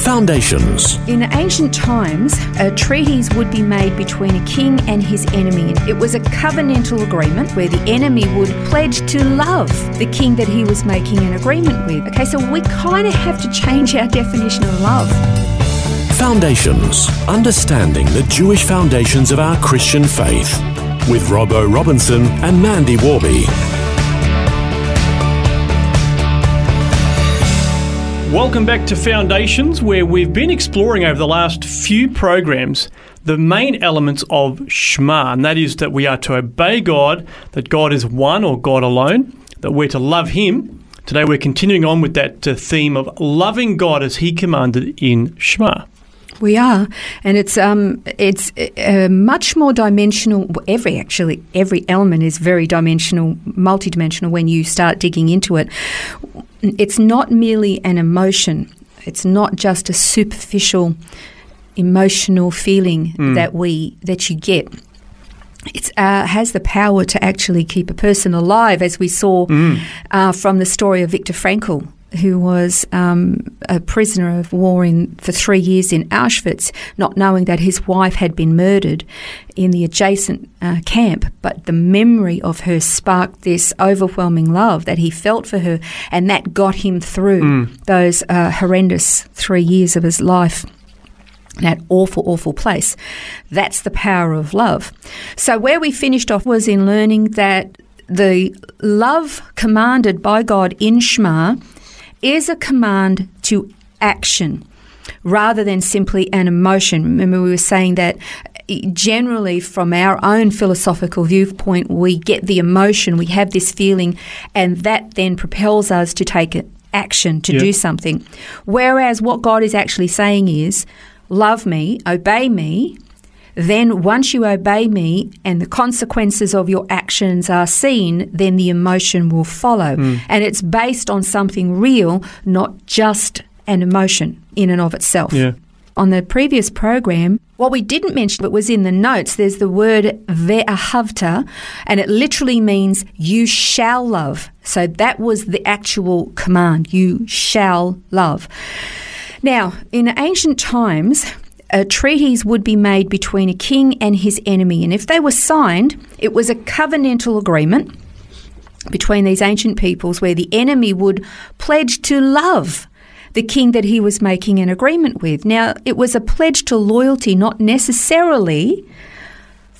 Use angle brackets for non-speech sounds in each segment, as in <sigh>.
Foundations. In ancient times, uh, treaties would be made between a king and his enemy. It was a covenantal agreement where the enemy would pledge to love the king that he was making an agreement with. Okay, so we kind of have to change our <laughs> definition of love. Foundations. Understanding the Jewish foundations of our Christian faith. With Robbo Robinson and Mandy Warby. Welcome back to Foundations, where we've been exploring over the last few programs the main elements of Shema, and that is that we are to obey God, that God is one or God alone, that we're to love Him. Today we're continuing on with that uh, theme of loving God as He commanded in Shema. We are, and it's um, it's uh, much more dimensional. Every actually, every element is very dimensional, multidimensional when you start digging into it. It's not merely an emotion. It's not just a superficial emotional feeling Mm. that we that you get. It uh, has the power to actually keep a person alive, as we saw uh, from the story of Viktor Frankl, who was um, a prisoner of war in, for three years in Auschwitz, not knowing that his wife had been murdered in the adjacent uh, camp. But the memory of her sparked this overwhelming love that he felt for her, and that got him through those uh, horrendous three years of his life that awful, awful place. That's the power of love. So, where we finished off was in learning that the love commanded by God in Shema is a command to action rather than simply an emotion. Remember, we were saying that eh, generally, from our own philosophical viewpoint, we get the emotion, we have this feeling, and that then propels us to take action, to Yeah. do something. Whereas what God is actually saying is, love me, obey me. Then, once you obey me and the consequences of your actions are seen, then the emotion will follow. Hmm. And it's based on something real, not just an emotion in and of itself. Yeah. On the previous program, what we didn't mention, but was in the notes, there's the word ve'ahavta, and it literally means you shall love. So that was the actual command you shall love. Now, in ancient times, uh, treaties would be made between a king and his enemy, and if they were signed, it was a covenantal agreement between these ancient peoples where the enemy would pledge to love the king that he was making an agreement with. Now, it was a pledge to loyalty, not necessarily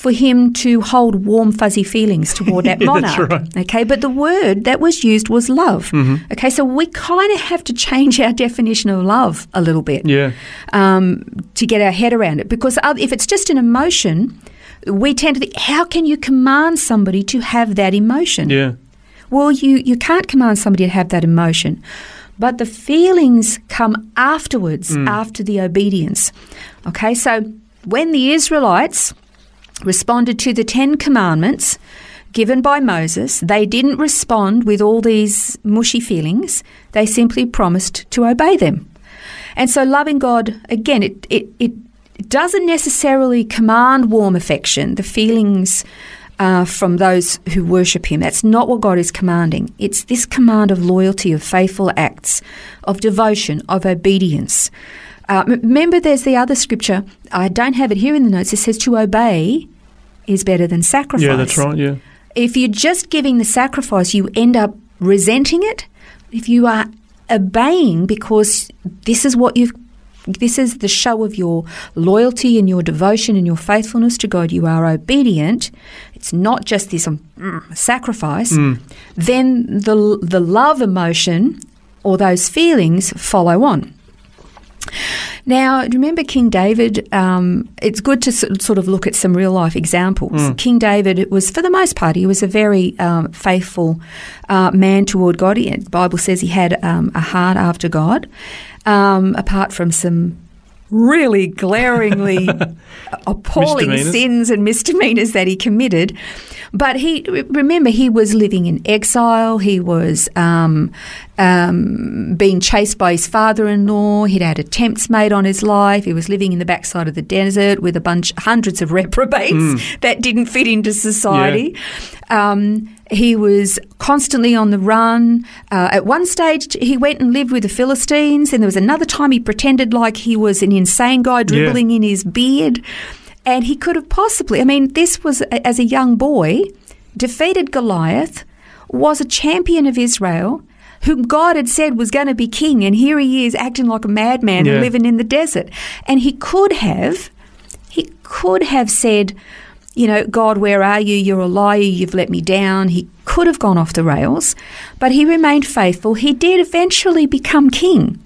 for him to hold warm, fuzzy feelings toward that <laughs> Yeah, that's monarch. right. Okay, but the word that was used was love. Okay, so we kind of have to change our definition of love a little bit Yeah. um, to get our head around it. Because if it's just an emotion, we tend to think, how can you command somebody to have that emotion? Yeah. Well, you, you can't command somebody to have that emotion. But the feelings come afterwards, after the obedience. Okay, so when the Israelites responded to the Ten Commandments given by Moses, they didn't respond with all these mushy feelings. They simply promised to obey them. And so, loving God, again, it, it, it doesn't necessarily command warm affection, the feelings uh, from those who worship Him. That's not what God is commanding. It's this command of loyalty, of faithful acts, of devotion, of obedience. Uh, remember, there's the other scripture. I don't have it here in the notes. It says to obey is better than sacrifice. Yeah, that's right. Yeah. If you're just giving the sacrifice, you end up resenting it. If you are obeying because this is what you've this is the show of your loyalty and your devotion and your faithfulness to God. You are obedient. It's not just this um, mm, sacrifice. Then the the love emotion or those feelings follow on. Now, remember King David? Um, it's good to sort of look at some real life examples. King David was, for the most part, he was a very um, faithful uh, man toward God. He, the Bible says he had um, a heart after God, um, apart from some really glaringly <laughs> appalling sins and misdemeanors that he committed. But he remember he was living in exile. He was um, um, being chased by his father-in-law. He'd had attempts made on his life. He was living in the backside of the desert with a bunch, hundreds of <laughs> reprobates that didn't fit into society. Um, he was constantly on the run. Uh, at one stage, he went and lived with the Philistines, and there was another time he pretended like he was an insane guy dribbling in his beard. And he could have possibly, I mean, this was a- as a young boy, defeated Goliath, was a champion of Israel, whom God had said was going to be king, and here he is acting like a madman Yeah. and living in the desert. And he could have, he could have said, you know, God, where are you? You're a liar. You've let me down. He could have gone off the rails, but he remained faithful. He did eventually become king.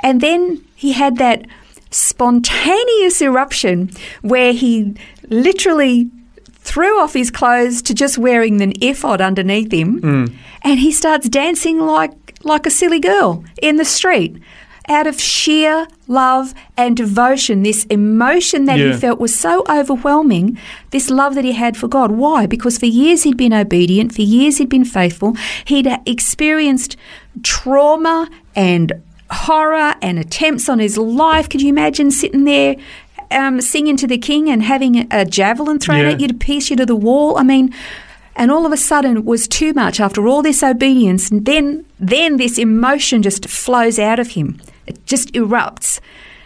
And then he had that spontaneous eruption where he literally threw off his clothes to just wearing an ephod underneath him mm. and he starts dancing like like a silly girl in the street out of sheer love and devotion. This emotion that Yeah. he felt was so overwhelming this love that he had for God. Why? Because for years he'd been obedient for years he'd been faithful. He'd experienced trauma and horror and attempts on his life. Could you imagine sitting there um, singing to the king and having a, javelin thrown Yeah. at you to pierce you to the wall. I mean, and all of a sudden it was too much after all this obedience. And then, then this emotion just flows out of him. It just erupts.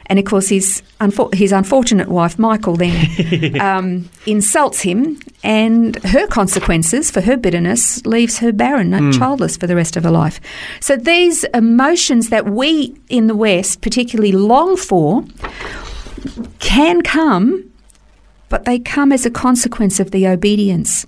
And of course, his, unfor- his unfortunate wife, Michal, then <laughs> um, insults him, and her consequences for her bitterness leaves her barren and childless for the rest of her life. So, these emotions that we in the West particularly long for can come, but they come as a consequence of the obedience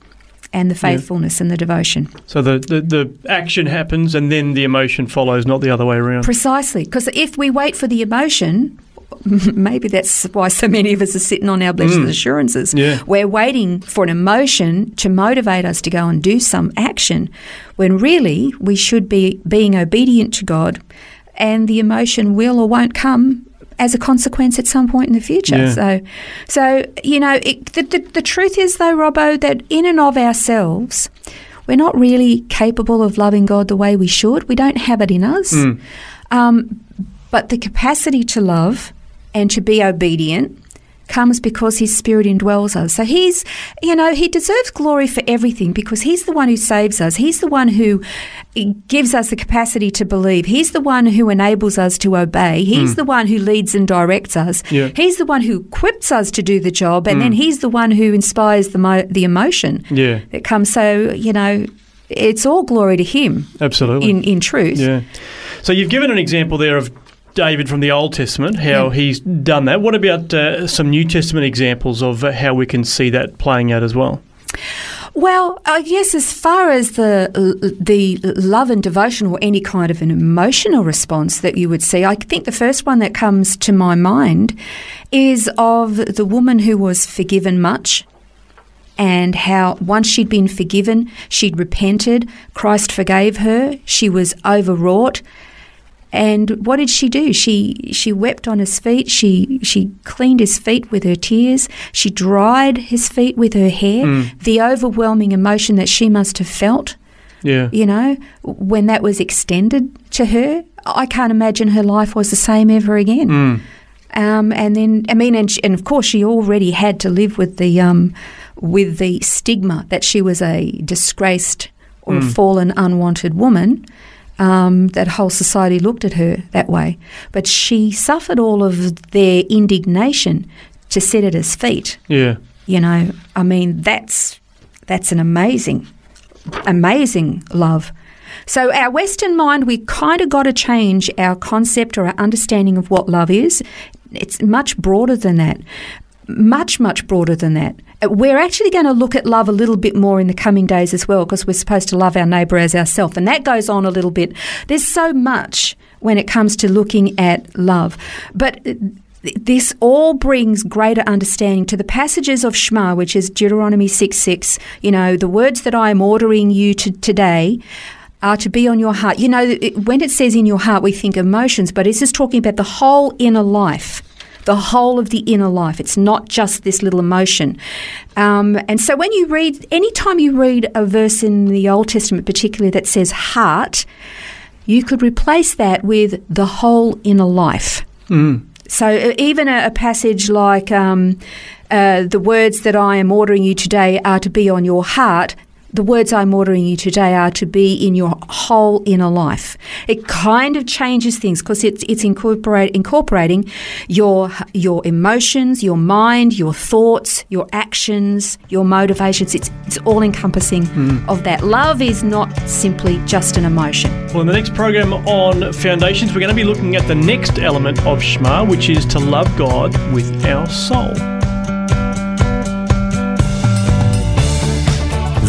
and the faithfulness and the devotion. So the, the, the action happens and then the emotion follows, not the other way around. Precisely, because if we wait for the emotion, <laughs> maybe that's why so many of us are sitting on our blessed mm. assurances. Yeah. We're waiting for an emotion to motivate us to go and do some action, when really we should be being obedient to God, and the emotion will or won't come as a consequence at some point in the future. Yeah. So, so you know, it, the, the the truth is though, Robbo, that in and of ourselves. We're not really capable of loving God the way we should. We don't have it in us. Um, but the capacity to love and to be obedient comes because his spirit indwells us. So he's, you know, he deserves glory for everything because he's the one who saves us. He's the one who gives us the capacity to believe. He's the one who enables us to obey. He's hmm. the one who leads and directs us. Yeah. He's the one who equips us to do the job and then hmm. he's the one who inspires the mo- the emotion Yeah, that comes. So, you know, it's all glory to him absolutely. in, in truth. Yeah. So you've given an example there of David from the Old Testament, how Yeah. he's done that. What about uh, some New Testament examples of uh, how we can see that playing out as well? Well, I guess as far as the the love and devotion or any kind of an emotional response that you would see, I think the first one that comes to my mind is of the woman who was forgiven much and how once she'd been forgiven, she'd repented, Christ forgave her, she was overwrought. And what did she do? She she wept on his feet. She she cleaned his feet with her tears. She dried his feet with her hair. The overwhelming emotion that she must have felt, Yeah. you know, when that was extended to her, I can't imagine her life was the same ever again. Um, and then, I mean, and, she, and of course, she already had to live with the um, with the stigma that she was a disgraced or a fallen, unwanted woman. Um, that whole society looked at her that way, but she suffered all of their indignation to sit at his feet. Yeah. You know, I mean, that's that's an amazing, amazing love. So our Western mind, we kind of got to change our concept or our understanding of what love is. It's much broader than that. Much, much broader than that. Uh, We're actually going to look at love a little bit more in the coming days as well, because we're supposed to love our neighbour as ourselves, and that goes on a little bit. There's so much when it comes to looking at love. But this all brings greater understanding to the passages of Shema, which is Deuteronomy 6 6. You know, the words that I am ordering you to today are to be on your heart. You know, when it says in your heart, we think emotions, but it's just talking about the whole inner life. The whole of the inner life. It's not just this little emotion. Um, and so when you read, anytime you read a verse in the Old Testament, particularly that says heart, you could replace that with the whole inner life. Mm. So uh, even a, a passage like um, uh, the words that I am ordering you today are to be on your heart. The words I'm ordering you today are to be in your whole inner life. It kind of changes things because it's it's incorporate, incorporating your your emotions, your mind, your thoughts, your actions, your motivations. It's it's all encompassing Hmm. of that. Love is not simply just an emotion. Well, in the next program on foundations, we're going to be looking at the next element of Shema, which is to love God with our soul.